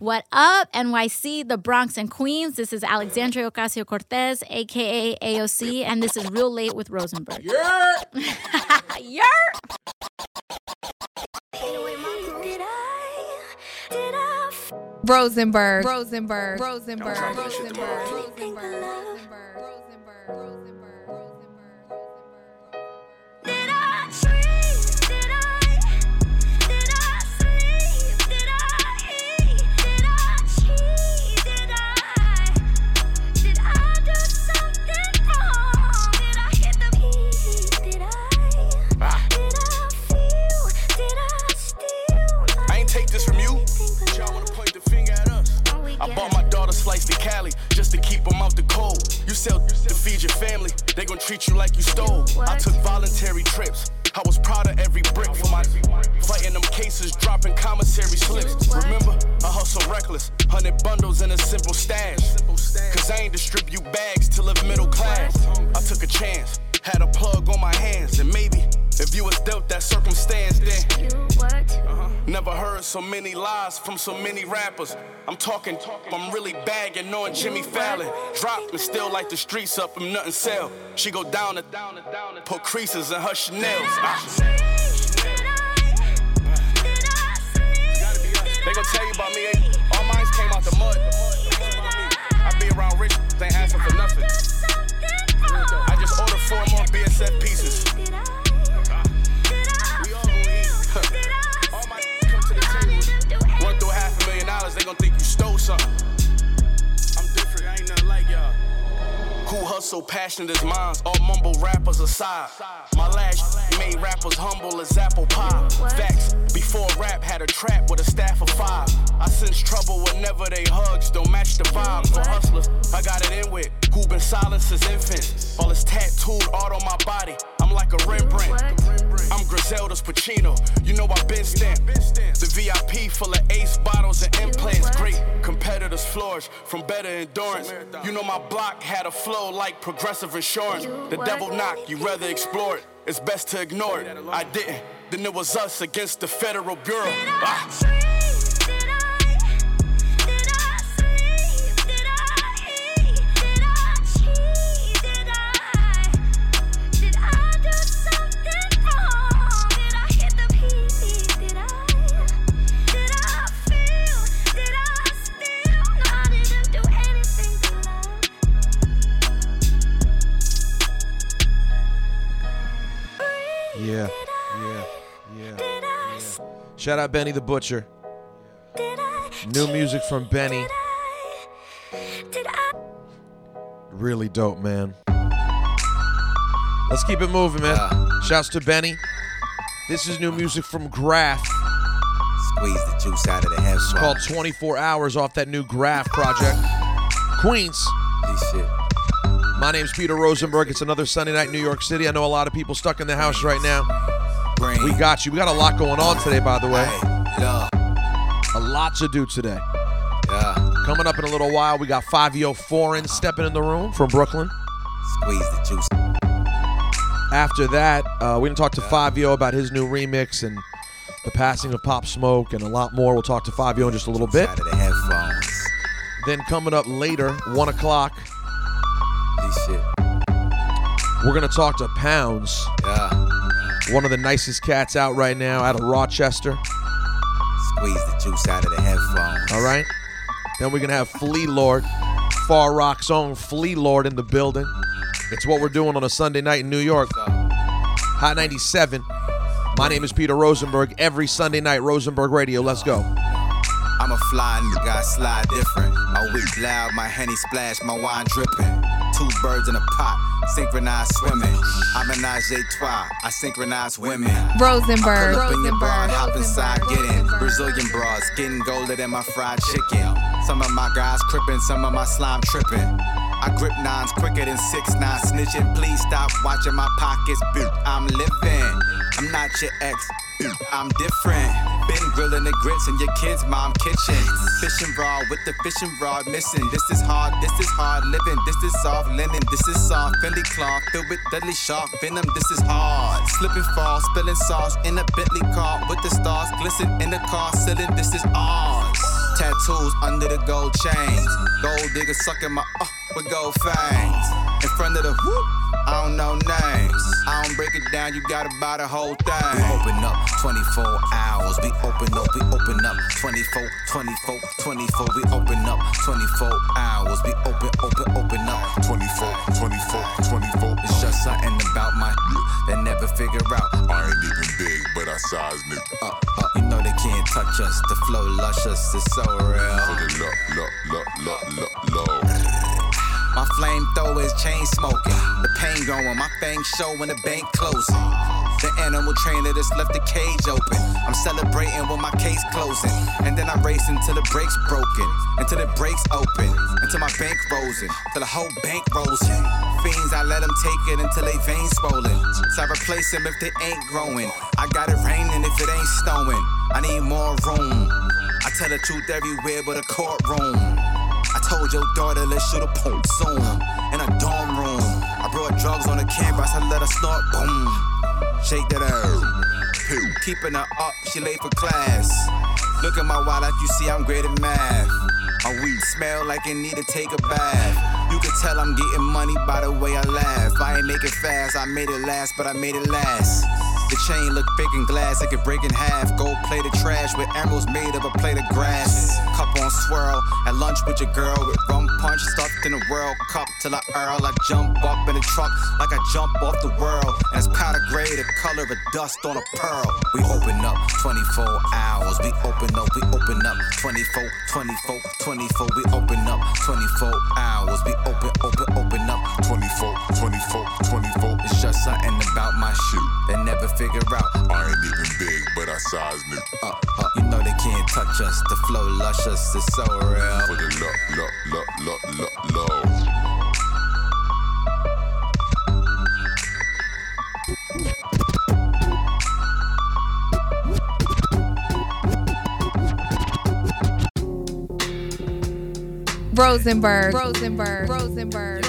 What up, NYC, the Bronx, and Queens? This is Alexandria Ocasio Cortez, aka AOC, and this is Real Late with Rosenberg. Yeah. yeah. Rosenberg, Rosenberg, Rosenberg, Rosenberg, Rosenberg, Rosenberg, Rosenberg. Slice to Cali just to keep them out the cold. You sell to feed your family, they gon' treat you like you stole. I took voluntary trips. I was proud of every brick for my fighting them cases, dropping commissary slips. Remember, I hustle reckless, hundred bundles in a simple stash. Cause I ain't distribute bags to live middle class. I took a chance, had a plug on my hands, and maybe if you was dealt that circumstance, then Never heard so many lies from so many rappers. I'm talking, I'm really bagging on Jimmy Fallon. Drop and still like the streets up and nothing sell. She go down and down and down and put creases in her Chanel's. Ah. They gon' tell you about me. All mines came out the mud. I be around rich, they ain't asking for nothing. I just ordered four more BSF pieces. They gon' think you stole something. I'm different, I ain't nothing like y'all. Who hustle passionate as minds, all mumble rappers aside. My last made rappers humble as apple pie. Facts, before rap had a trap with a staff of five. I sense trouble whenever they hugs don't match the vibe. For hustlers, I got it in with who been silent since infants. All is tattooed art on my body. I'm like a Rembrandt. I'm Griselda's Pacino. You know I've been stamped. The VIP full of ace bottles and implants. Great competitors flourish from better endurance. You know my block had a flow like progressive insurance. The devil knock, you rather explore it. It's best to ignore it. I didn't. Then it was us against the Federal Bureau. Ah. Shout out Benny the Butcher. New music from Benny. Really dope, man. Let's keep it moving, man. Shouts to Benny. This is new music from Grafh. Squeeze the juice out of the head. It's called 24 Hours off that new Grafh project. Queens. My name's Peter Rosenberg. It's another Sunday night in New York City. I know a lot of people stuck in the house right now. Brain. We got you. We got a lot going on today, by the way. Hey, yeah, A lot to do today. yeah. Coming up in a little while, we got Fivio Foreign stepping in the room from Brooklyn. Squeeze the juice. After that, uh, we're going to talk to 5 about his new remix and the passing of Pop Smoke and a lot more. We'll talk to 5 in just a little bit. Out of the headphones. Then coming up later, 1 o'clock, This shit. we're going to talk to Pounds, Yeah. One of the nicest cats out right now out of Rochester. Squeeze the juice out of the headphones. All right. Then we're going to have Flee Lord, Far Rock's own Flee Lord in the building. It's what we're doing on a Sunday night in New York. Hot 97. My name is Peter Rosenberg. Every Sunday night, Rosenberg Radio. Let's go. I'm a fly nigga, I slide different. My whip loud, my henny splash, my wine dripping. Two birds in a pot, synchronized swimming. I menage a trois, I synchronize women. Rosenberg, up in your bar, Rosenberg, hop inside, get in. Brazilian bras, getting golder than my fried chicken. Some of my guys crippin', some of my slime trippin'. I grip nines quicker than six nine snitching. Please stop watching my pockets, boot. I'm living. I'm not your ex, boot. I'm different. Been grilling the grits in your kid's mom kitchen. Fishing rod with the fishing rod missing. This is hard, this is hard living. This is soft linen, this is soft Fendi cloth filled with deadly shark venom. This is hard. Slip and fall, spilling sauce in a Bentley car with the stars glisten in the car ceiling. This is ours. Tattoos under the gold chains. Gold digger sucking my uh with gold fangs. In front of the whoop, I don't know names. I don't break it down, you gotta buy the whole thing. We open up 24 hours. We open up, we open up 24, 24, 24. We open up 24 hours. We open, open, open up 24, 24, 24. It's just something about my they never figure out. I ain't even big, but I size new. Uh, uh, you know they can't touch us. The flow luscious is so For real. the look, look, look, look, look, low. My flamethrower is chain smoking. The pain going, my fangs show when the bank closing. The animal trainer just left the cage open. I'm celebrating when my case closing. And then I race until the brakes broken. Until the brakes open. Until my bank in. Till the whole bank in. Fiends, I let them take it until they veins swollen. So I replace them if they ain't growing. I got it raining if it ain't snowing. I need more room. I tell the truth everywhere but a courtroom. I told your daughter let's shoot a poop soon in a dorm room. I brought drugs on the campus, I let her snort, boom. Shake that. Pew. Keeping her up, she late for class. Look at my wallet, you see I'm great at math. My weed smell like it need to take a bath. You can tell I'm getting money by the way I laugh. I ain't make it fast, I made it last, but I made it last. Chain look big and glass, it could break in half. Gold plated trash with emeralds made of a plate of grass. Cup on swirl, at lunch with your girl with rum punch stuffed in a World Cup till I earl. I jump up in the truck like I jump off the world. And it's powder gray, the color of dust on a pearl. We open up 24 hours, we open up, we open up 24, 24, 24. We open up 24 hours, we open, open, open up 24, 24, 24. It's just something about my shoe they never figure out. I ain't even big, but I size new. Uh, uh, you know they can't touch us. The flow luscious is so For the. Rosenberg. Rosenberg. Rosenberg. Yeah, yeah, Rosenberg.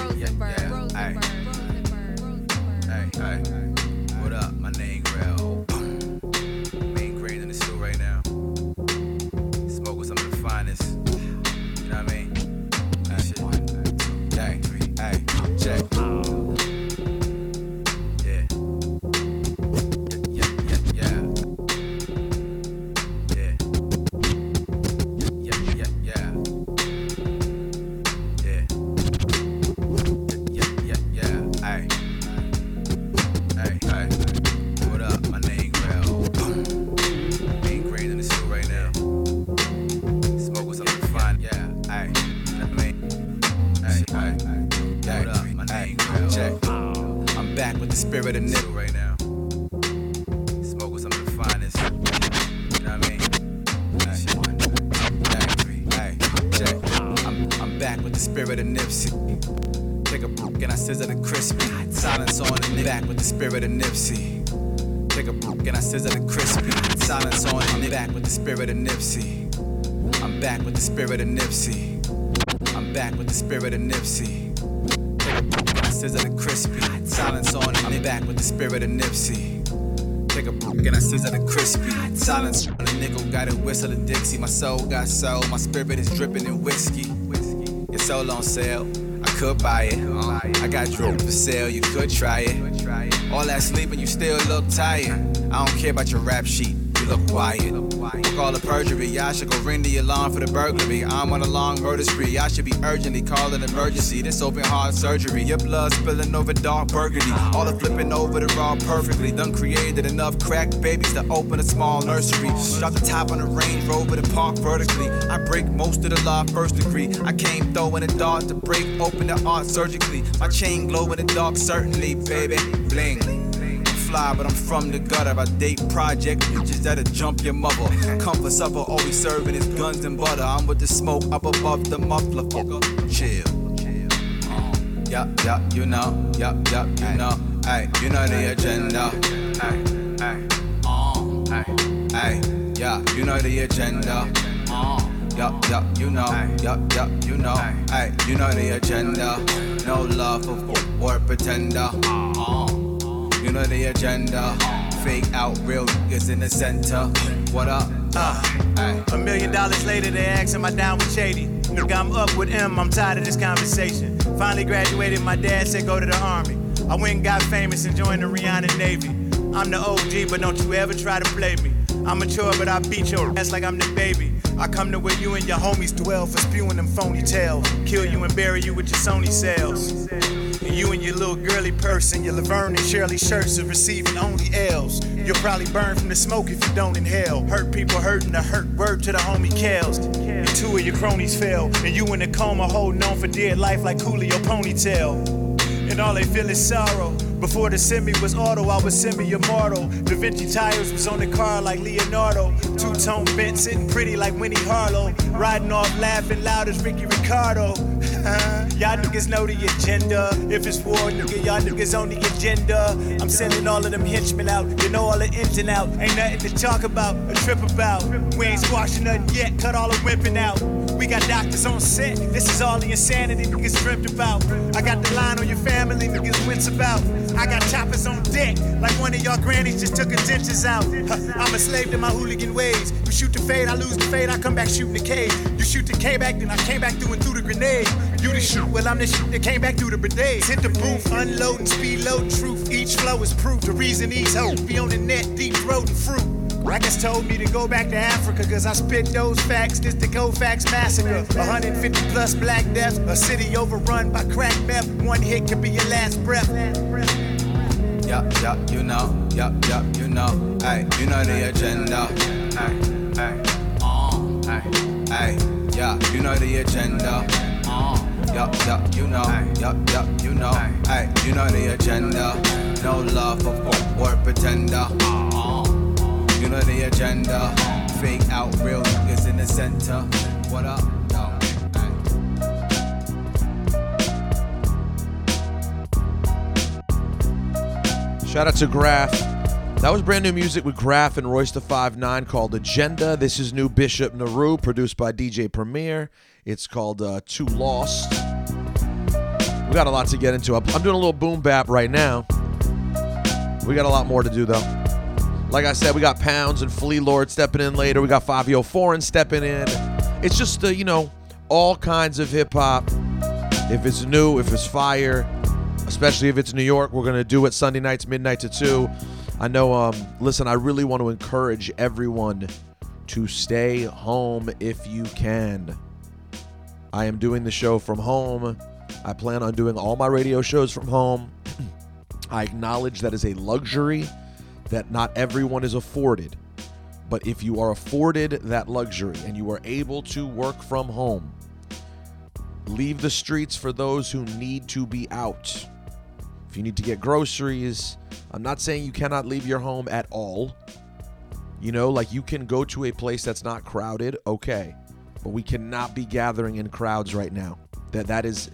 With of nigga right now. Smoke some of the finest. You know what I mean? Ay, check. I'm, I'm back with the spirit of Nipsey. Take a book and I scissor the crispy. Silence on the nigga. Back with the spirit of Nipsey. Take a book and I scissor the crispy. Silence on the nigga. Back with the spirit of Nipsey. I'm back with the spirit of Nipsey. I'm back with the spirit of Nipsey. Scissor the crispy. Silence on the nigga. Back with the spirit of Nipsey. Take a book and I scissor the crispy. Silence on the nickel, got a whistle a Dixie. My soul got soul, my spirit is dripping in whiskey. Your soul on sale, I could buy it. I got drip for sale, you could try it. All that sleeping, you still look tired. I don't care about your rap sheet, look quiet. Call it perjury, y'all should go ring the alarm for the burglary. I'm on a long murder spree, I should be urgently calling emergency. This open heart surgery, your blood spilling over dark burgundy. All the flipping over the raw perfectly. Done created enough crack babies to open a small nursery. Drop the top on the Range Rover to park vertically. I break most of the law first degree. I came throwing a dart to break open the art surgically. My chain glow in the dark, certainly, baby. Bling fly, but I'm from the gutter. I date project bitches that'll jump your mother. Come for supper, always serving his guns and butter. I'm with the smoke up above the muffler. Fucker, chill. Uh, yeah, yeah, you know, yeah, yeah, you know, hey, you know the agenda. Hey, hey, uh, hey, hey, yeah, you know the agenda. Uh, yeah, yeah, you know, yeah, yeah, you know, hey, you know the agenda. No love for or pretender. Uh, you know the agenda. Fake out, real niggas in the center. What up? Uh, a million dollars later, they ask, Am I down with Shady? Nigga, I'm up with M, I'm tired of this conversation. Finally graduated, my dad said go to the army. I went and got famous and joined the Rihanna Navy. I'm the OG, but don't you ever try to play me. I'm mature, but I beat your ass like I'm the baby. I come to where you and your homies dwell for spewing them phony tales. Kill you and bury you with your Sony sales. And you and your little girly person, your Laverne and Shirley shirts are receiving only L's. You'll probably burn from the smoke if you don't inhale. Hurt people hurting the hurt word to the homie Kels. And two of your cronies fell. And you in a coma holding on for dear life like Coolio ponytail and all they feel is sorrow. Before the semi was auto, I was semi-immortal. Da Vinci tires was on the car like Leonardo. Two-tone bent, sitting pretty like Winnie Harlow. Riding off laughing loud as Ricky Ricardo. y'all niggas know the agenda. If it's war, nigga, y'all niggas on the agenda. I'm sending all of them henchmen out. You know all the ins and out. Ain't nothing to talk about, a trip about. We ain't squashing nothing yet, cut all the whipping out. We got doctors on set. This is all the insanity niggas dreamt about. I got the line on your family, niggas wits about. I got choppers on deck, like one of y'all grannies just took her dentures out. I'm a slave to my hooligan ways. You shoot the fade, I lose the fade, I come back shooting the K. You shoot the K back, then I came back through and through the grenade. You the shoot, well I'm the shoot that came back through the brigade. Hit the booth, unloading, speed load, truth. Each flow is proof. The reason these hoes be on the net, deep throating fruit. Rackets told me to go back to Africa, cause I spit those facts. This the Kofax massacre. 150 plus black deaths, a city overrun by crack meth. One hit could be your last breath. Yup, yup, you know, yup, yup, you know, ay, you know the agenda, ay, ay, uh, ay, ay, yeah, you know the agenda, uh, yup, yup, you know, yup, yup, you know, ay, you know the agenda, no love for or pretender, uh, the agenda, fake out real niggas in the center, what up. Shout out to Grafh. That was brand new music with Grafh and Royce the Five Nine called Agenda. This is new Bishop Nehru, produced by DJ Premier. It's called uh, Too Lost. We got a lot to get into. I'm doing a little boom bap right now. We got a lot more to do though. Like I said, we got Pounds and Flee Lord stepping in later. We got Fivio Foreign stepping in. It's just, uh, you know, all kinds of hip hop. If it's new, if it's fire, especially if it's New York, we're gonna do it Sunday nights, midnight to two. I know. Um, listen, I really want to encourage everyone to stay home if you can. I am doing the show from home. I plan on doing all my radio shows from home. I acknowledge that is a luxury that not everyone is afforded. But if you are afforded that luxury and you are able to work from home, leave the streets for those who need to be out. If you need to get groceries, I'm not saying you cannot leave your home at all. You know, like you can go to a place that's not crowded, okay. But we cannot be gathering in crowds right now. That that is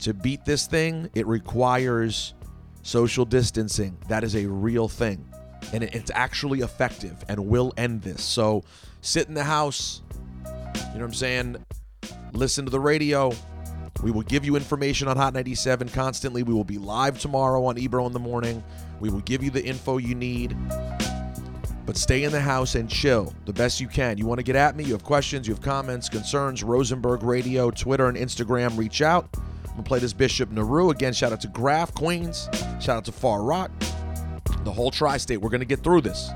to beat this thing, it requires social distancing. That is a real thing. And it's actually effective and will end this. So sit in the house, you know what I'm saying? Listen to the radio. We will give you information on Hot 97 constantly. We will be live tomorrow on Ebro in the morning. We will give you the info you need. But stay in the house and chill the best you can. You want to get at me? You have questions, you have comments, concerns, Rosenberg Radio, Twitter, and Instagram. Reach out. I'm going to play this Bishop Nehru. Again, shout out to Grafh, Queens. Shout out to Far Rock. The whole tri state. We're going to get through this.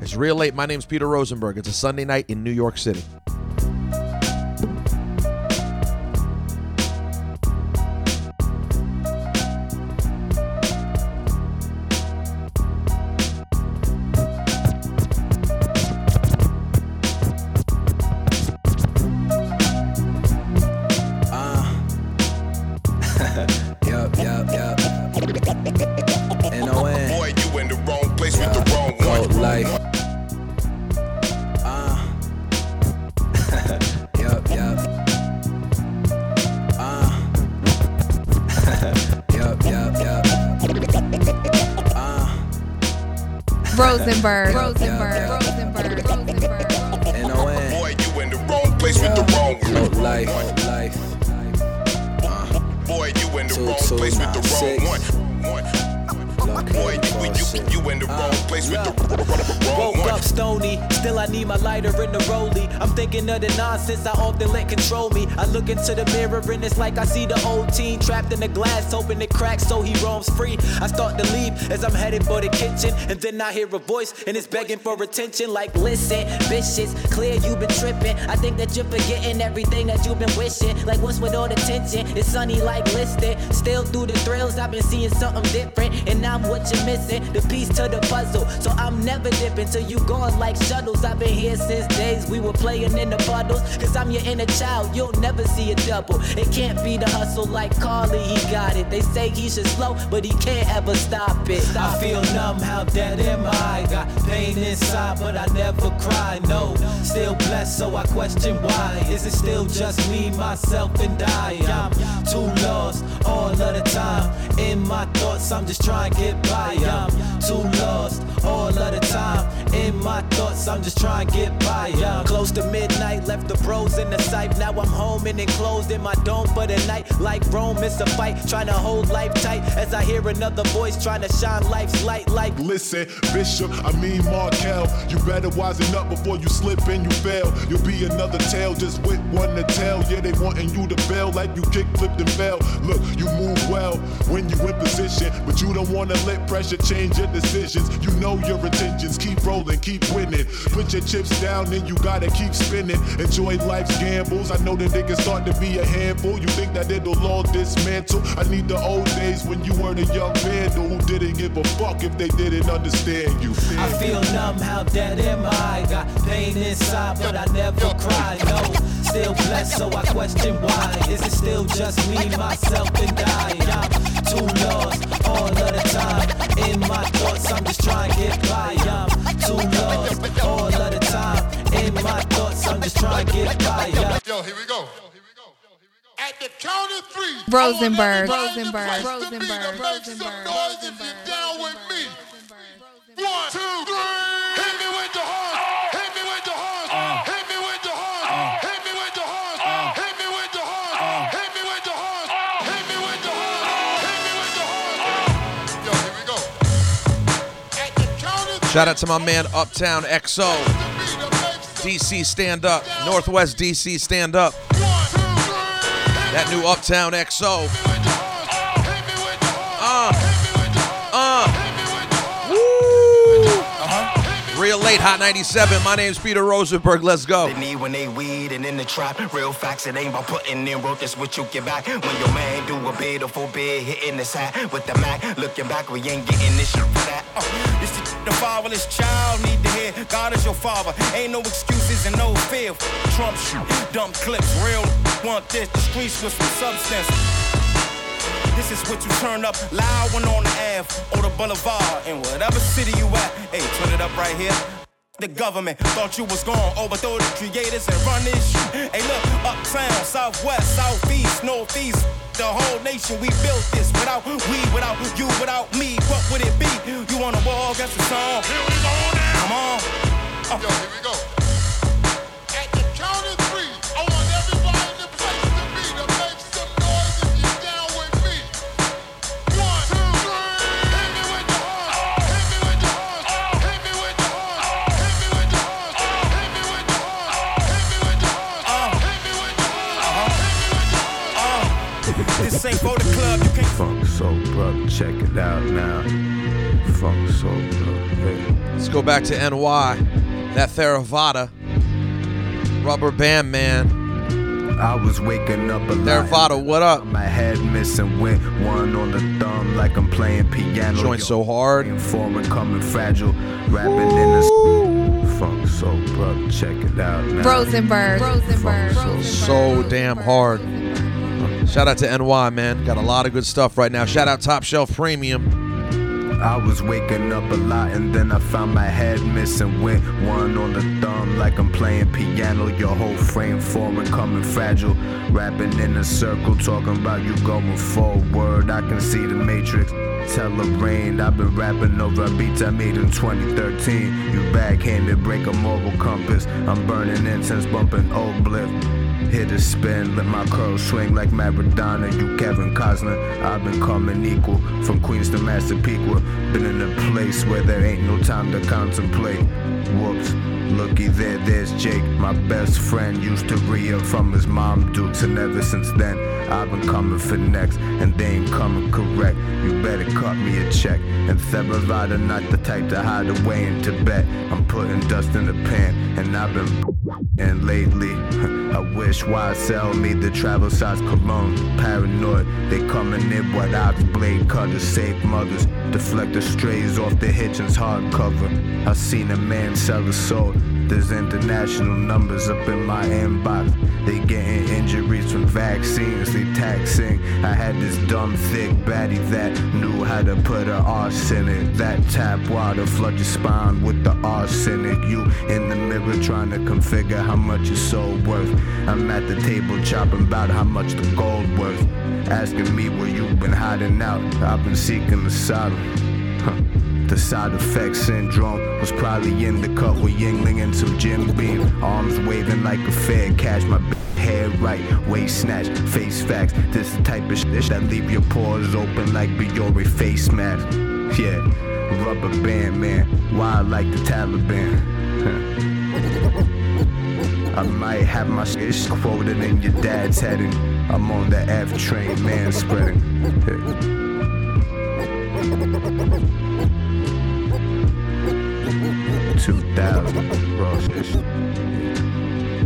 It's real late. My name's Peter Rosenberg. It's a Sunday night in New York City. Place with the wrong one. Boy, you, you, you oh, in the wrong uh, place with the wrong Woke up stony, still I need my lighter in the rollie. I'm thinking of the nonsense I often let control me. I look into the mirror and it's like I see the old teen trapped in the glass, hoping it cracks so he roams free. I start to leave as I'm headed for the kitchen, and then I hear a voice and it's begging for attention. Like, listen, bitches, clear you've been tripping. I think that you're forgetting everything that you've been wishing. Like, what's with all the tension? It's sunny like listed. Still through the thrills, I've been seeing something different, and I'm what you're missing. The piece to the puzzle, so I'm never dipping till you gone like shuttles. I've been here since days we were playing in the puddles. Cause I'm your inner child, you'll never see a double. It can't be the hustle like Carly, he got it. They say he should slow, but he can't ever stop it. I feel numb, how dead am I? Got pain inside, but I never cry. No, still blessed, so I question why. Is it still just me, myself, and I? I'm too lost all of the time. In my thoughts, I'm just trying to get by. I'm too lost all of the time. In my thoughts, I'm just trying to get by. I'm close to midnight, left the bros in the sight. Now I'm home and enclosed in my dome for the night. Like Rome, it's a fight, trying to hold life tight. As I hear another voice trying to shine life's light like Listen, Bishop, I mean Markel. You better wisen up before you slip and you fail. You'll be another tale just with one to tell. Yeah, they wanting you to bail like you kick, flipped, and fell. Look, you move well when you in position, but you don't wanna let pressure change your decisions. You know your intentions. Keep rolling, keep winning. Put your chips down, then you gotta keep spinning. Enjoy life's gambles. I know they can start to be a handful. You think that it'll all dismantle? I need the old days when you weren't a young vandal who didn't give a fuck if they didn't understand you. I feel numb, how dead am I? Got pain inside, but I never cry. No, still blessed, so I question why. Is it still just me, myself, and I? Too lost all of the time. In my thoughts, I'm just trying to get by. I'm too lost all of the time. In my thoughts, I'm just trying to get by. Yo, here we go. At the count of three, Rosenberg. I want everybody in the Rosenberg. place to be to Rosenberg. make some Rosenberg. noise if you're down with me. One, two, three. Hit me Shout out to my man Uptown XO. DC stand up. Northwest DC stand up. That new Uptown XO. Uh, uh, woo. Real late, Hot 97. My name's Peter Rosenberg. Let's go. They need when they weed and in the trap. Real facts, it ain't about putting in work, it's what you get back. When your man do a full bid, hitting the sack with the Mac. Looking back, we ain't getting this shit for that. Uh, this is the fatherless child need to hear. God is your father. Ain't no excuses and no fear. Trump shoot, dump clips, real want this. The streets with some substance. This is what you turn up loud when on the Ave or the boulevard in whatever city you at. Hey, turn it up right here. The government thought you was gonna overthrow the creators and run this shit. Hey, look, uptown, southwest, southeast, northeast. The whole nation, we built this without we, without you, without me. What would it be? You want a wall, against the song? Here we go now. Come on. Yo, here we go. This ain't for the club. You can't. Funk Soul Brother, check it out now. Funk Soul Brother, hey. Let's go back to NY. That Theravada. Rubber Band Man. I was waking up a lot. Theravada, what up? My head missing with one on the thumb like I'm playing piano. Joint Yo, so hard. Foreign coming fragile. Rapping in the Funk Soul Brother, check it out now. Rosenberg. Rosenberg. Funk Soul So damn hard. Shout out to NY, man. Got a lot of good stuff right now. Shout out Top Shelf Premium. I was waking up a lot and then I found my head missing with one on the thumb like I'm playing piano. Your whole frame foreign coming fragile. Rapping in a circle, talking about you going forward. I can see the matrix. Tell the rain, I've been rapping over beats I made in 2013. You backhanded, break a moral compass. I'm burning incense, bumping old bliff. Hit a spin, let my curls swing like Maradona. You Kevin Costner, I've been coming equal. From Queens to Massapequa, been in a place where there ain't no time to contemplate. Whoops. Looky there, there's Jake, my best friend. Used to re up from his mom Dukes, and ever since then, I've been coming for next, and they ain't coming correct. You better cut me a check. And Theravada, not the type to hide away in Tibet. I'm putting dust in the pan, and I've been. And lately, I wish YSL made the travel size cologne. Paranoid, they coming in with ox blade cutters, save mothers. Deflect the strays off the hitchens hardcover. I seen a man sell a soul. There's international numbers up in my inbox. They getting injuries from vaccines, they taxing. I had this dumb thick baddie that knew how to put a arse in it. That tap water flood your spine with the arsenic. You in the mirror trying to configure how much your soul worth. I'm at the table chopping about how much the gold worth. Asking me where you've been hiding out. I've been seeking asylum. Huh. The side effect syndrome was probably in the cut with Yuengling and some Jim Beam. Arms waving like a fair catch. My b- hair right, waist snatch, face facts. This type of shit that leave your pores open like Biore face mask. Yeah, rubber band man. Why I like the Taliban? I might have my shit quoted in your dad's heading. I'm on the F train, man spreading. 2000. Raw shit.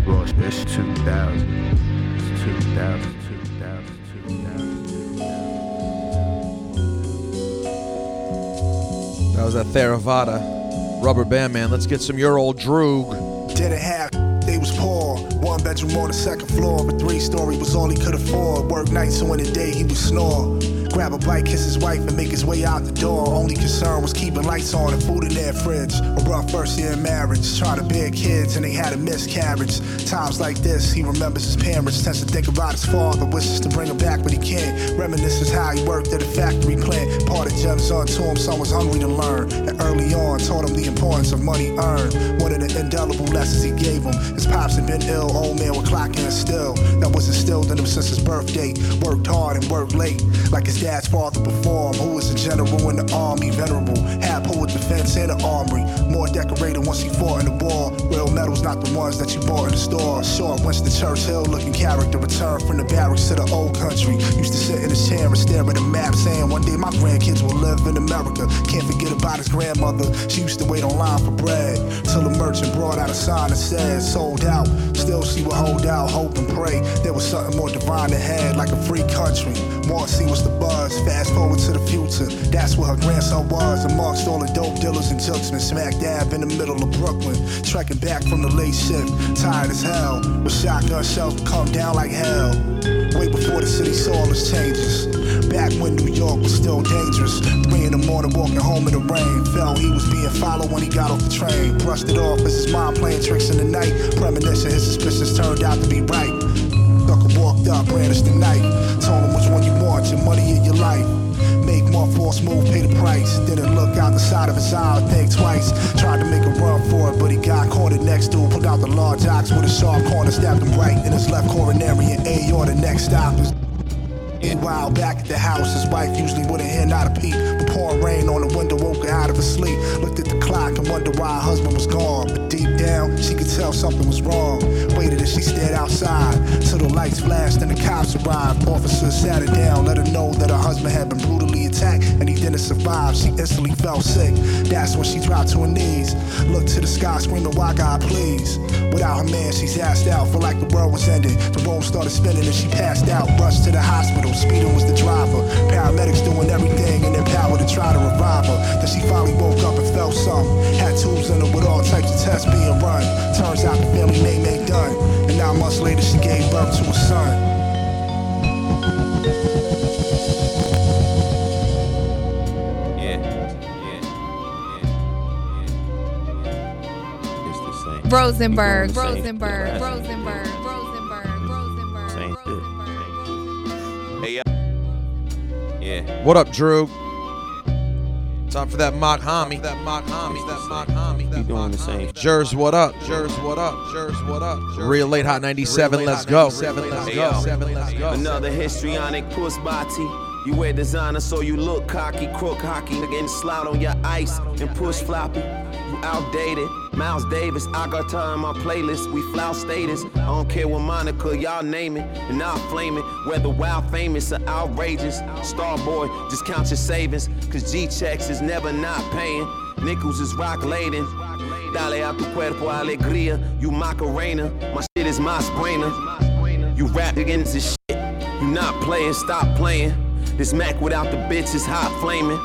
Raw shit. 2000. 2000. That was that Theravada. Rubber Band Man. Let's get some your old droog. Did it have, They was poor. One bedroom on the second floor, but three story was all he could afford. Work nights, so in the day he would snore. Grab a bite, kiss his wife, and make his way out the door. Only concern was keeping lights on and food in their fridge. A rough first year marriage, trying to bear kids, and they had a miscarriage. Times like this, he remembers his parents, tends to think about his father, wishes to bring him back, but he can't. Reminisces how he worked at a factory plant. Part Parted gems onto him, son was hungry to learn. And early on, taught him the importance of money earned. One of the indelible lessons he gave him. His pops had been ill, old man with clock in still. That was instilled in him since his birthday. Worked hard and worked late, like his dad's father him, who was a general in the army, venerable. Had pulled defense in the armory. More decorated once he fought in the war. Real medals, not the ones that you bought in the store. Short Winston Churchill looking character returned from the barracks to the old country. Used to sit in his chair and stare at the map, saying one day my grandkids will live in America. Can't forget about his grandmother. She used to wait online for bread till the merchant brought out a sign that said sold out. Still, she would hold out, hope and pray. There was something more divine ahead, like a free country. Marcy was the buzz. Fast forward to the future. That's where her grandson was, amongst all the dope dealers and jokesmen. Smack dab in the middle of Brooklyn. Trekking back from the late shift, tired as hell. With shotgun shells come down like hell. Way before the city saw its changes. Back when New York was still dangerous. Three in the morning, walking home in the rain. Felt he was being followed when he got off the train. Brushed it off as his mind playing tricks in the night. Premonition, his suspicions turned out to be right. Walked up, brandished the knife. Told him which one you want, your money or your life. Make more false move, pay the price. Didn't look out the side of his eye, think twice. Tried to make a run for it, but he got caught cornered next to. Pulled out the large ox with a sharp corner, stabbed him right in his left coronary and A or the Next stop is. Meanwhile, back at the house, his wife usually wouldn't hear not a peep. But pouring rain on the window woke her out of her sleep. Looked at the clock and wondered why her husband was gone. Deep down, she could tell something was wrong. Waited as she stared outside till the lights flashed and the cops arrived. Officers sat her down, let her know that her husband had been brutally attacked and he didn't survive. She instantly felt sick. That's when she dropped to her knees. Looked to the sky, screaming, Why God, please? Without her man, she's asked out. Felt like the world was ending. The room started spinning and she passed out. Rushed to the hospital. Speeding was the driver. Paramedics doing everything in their power to try to revive her. Then she finally woke up and felt something. Had tubes in her with all types of tests being run. Turns out the family name ain't done. And nine months later, she gave birth to a son. Rosenberg, Rosenberg, Rosenberg, Rosenberg, Rosenberg. Same shit. Hey, yeah. Yeah. What up, Drew? Time for that mock homie. That mock homie. That mock homie. You doing the same? Jers, what up? Jers, what up? Jers, what up? Real late hot 97. Let's go. Seven, let's go. Seven, let's go. Another histrionic puss body. You wear designer so you look cocky, crook hockey, getting slide on your ice and push floppy. You outdated. Miles Davis, I got time on my playlist. We flout status. I don't care what Monica, y'all name it, and I'll flame it. Whether wild famous or outrageous. Starboy, just count your savings, cause G checks is never not paying. Nickels is rock laden. Dale a tu cuerpo alegría, you Macarena. My shit is my sprainer. You rap against this shit. You not playing, stop playing. This Mac without the bitch is hot flaming.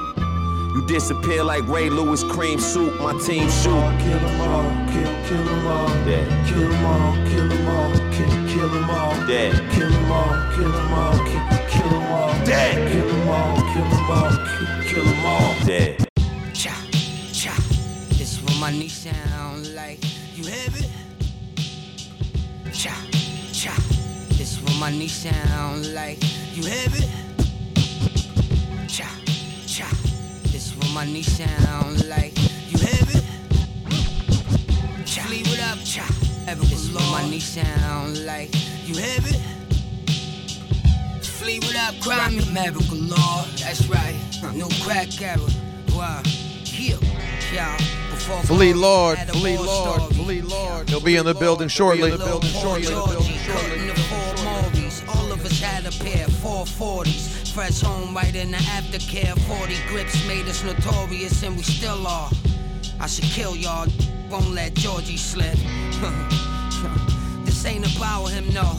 You disappear like Ray Lewis cream soup. My team shoot. Kill them all, kill, kill them all. Dead. Kill them all, kill them all, kill, kill them all. Dead. Kill them all, kill them all, kill, kill them all. Dead. Kill them all, kill them all, kill, kill them all. Dead. Cha, cha. This what my knee sound like. You have it? Cha, cha. This what my knee sound like. You have it? My knee sound like. You have it? Cha, leave it up, cha. What my knee sound like. You have it? Flee up, crime America law. That's right. No crack era. Wow. Yeah, yeah. Before Flee Lord, flee Lord, flee Lord. He'll be in the building shortly. Little Paul Georgie, cutting the four Mauries. All of us had a pair, 440s. Fresh home right in the aftercare. 40 grips made us notorious, and we still are. I should kill y'all. Won't let Georgie slip. this ain't about him, no.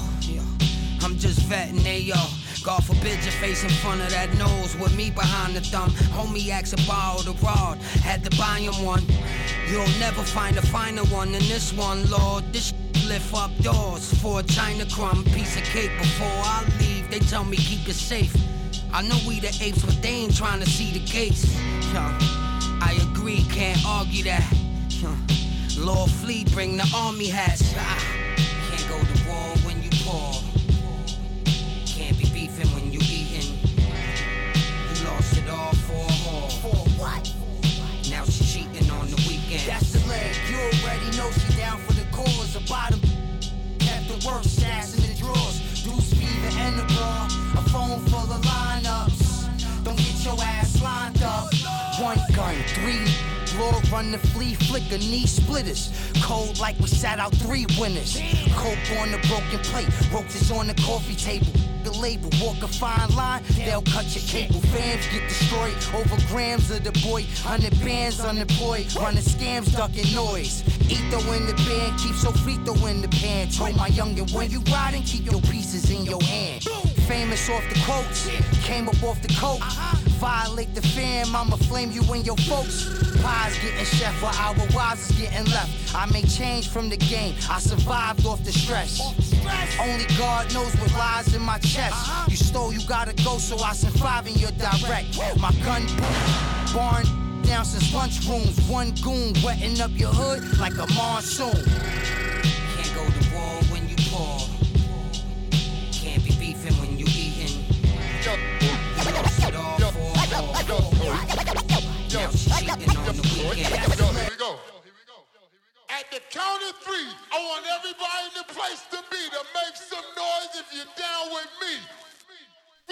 I'm just vetting, yo. God forbid your face in front of that nose with me behind the thumb. Homie asked borrow the rod, had to buy him one. You'll never find a finer one than this one, Lord. This lift up doors for a China crumb, piece of cake before I leave. They tell me keep it safe. I know we the apes, but they ain't trying to see the gates. Yo, I agree, can't argue that. Yo, Lord Fleet, bring the army hats. Ah, can't go to war when you poor. Can't be beefing when you eating. You lost it all for a whore. For what? Now she cheating on the weekend. That's the leg. You already know she down for the cause. The bottom kept the worst ass in the drawers. Deuce fever and the bra. A phone full of lineups. Your ass lined up. One gun, three. Lord run the flea flicker, knee splitters. Cold like we sat out three winners. Coke on the broken plate, ropes is on the coffee table. The label, walk a fine line, they'll cut your cable. Fans get destroyed over grams of the boy. Hundred bands unemployed, running scams, ducking noise. Etho in the band, keep so frito in the pan. Told my youngin', when you riding, keep your pieces in your hand. Famous off the quotes, came up off the coke. Violate the fam, I'ma flame you and your folks. Pies getting chef while our wives is getting left. I make change from the game, I survived off the stress. Only God knows what lies in my chest. Uh-huh. You stole, you gotta go, so I sent five in your direct. My gun barn down since lunchrooms. One goon wetting up your hood like a monsoon. Now on the weekend. Here we go. At the count of three, I want everybody in the place to be to make some noise if you're down with me.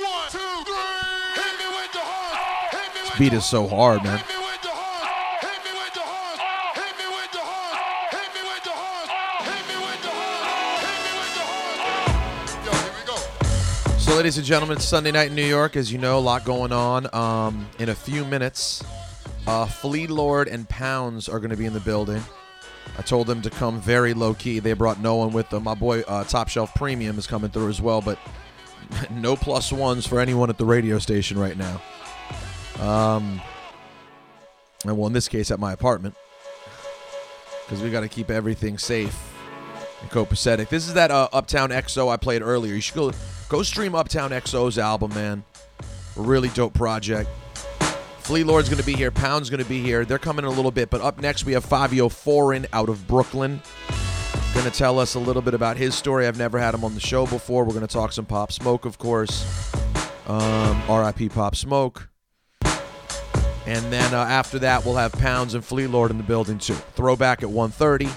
One, two, three. Hit me with the horns. Hit me This beat is so hard, man. With the horns. Hit me with the horns. Hit me with the horns. Hit me with the horns. Hit me with the horns. Hit me with the horns. Yo, here we go. So, ladies and gentlemen, it's Sunday night in New York. As you know, a lot going on. Um, in a few minutes, uh, Flee Lord and Pounds are going to be in the building. I told them to come very low key. They brought no one with them. My boy uh, Top Shelf Premium is coming through as well, but no plus ones for anyone at the radio station right now. Um, and well, in this case, at my apartment, because we got to keep everything safe and copacetic. This is that uh, Uptown XO I played earlier. You should go go stream Uptown XO's album, man. Really dope project. Flee Lord's going to be here. Pound's going to be here. They're coming in a little bit. But up next, we have Fivio Foreign out of Brooklyn. Going to tell us a little bit about his story. I've never had him on the show before. We're going to talk some Pop Smoke, of course. Um, R.I.P. Pop Smoke. And then uh, after that, we'll have Pounds and Flee Lord in the building too. Throwback at 1.30.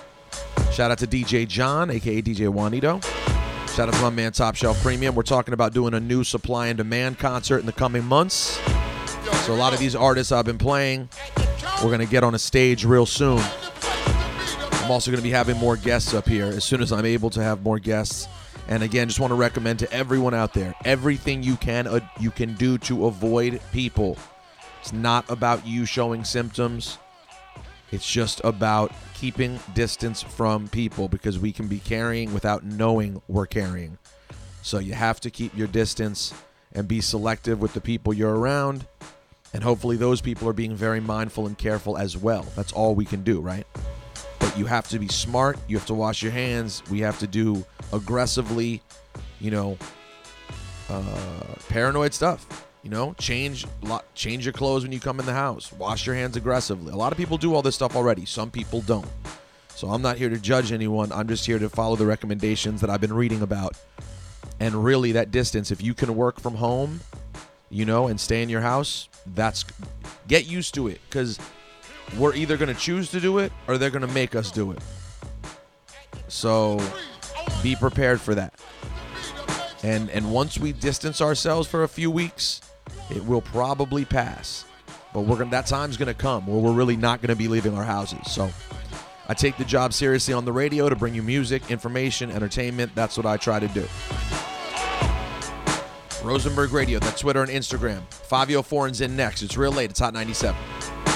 Shout out to DJ John, aka DJ Juanito. Shout out to my man Top Shelf Premium. We're talking about doing a new supply and demand concert in the coming months. So a lot of these artists I've been playing, we're gonna get on a stage real soon. I'm also gonna be having more guests up here as soon as I'm able to have more guests. And again, just want to recommend to everyone out there everything you can uh, you can do to avoid people. It's not about you showing symptoms. It's just about keeping distance from people because we can be carrying without knowing we're carrying. So you have to keep your distance and be selective with the people you're around. And hopefully, those people are being very mindful and careful as well. That's all we can do, right? But you have to be smart. You have to wash your hands. We have to do aggressively, you know, uh, paranoid stuff. You know, change change your clothes when you come in the house. Wash your hands aggressively. A lot of people do all this stuff already. Some people don't. So I'm not here to judge anyone. I'm just here to follow the recommendations that I've been reading about. And really, that distance, if you can work from home, you know, and stay in your house, that's get used to it because we're either going to choose to do it or they're going to make us do it. So be prepared for that. And and once we distance ourselves for a few weeks, it will probably pass. But we're gonna that time's gonna come where we're really not gonna be leaving our houses. So I take the job seriously on the radio to bring you music, information, entertainment. That's what I try to do. Rosenberg Radio, that's Twitter and Instagram. Fivio Foreign's in next. It's real late. It's Hot 97.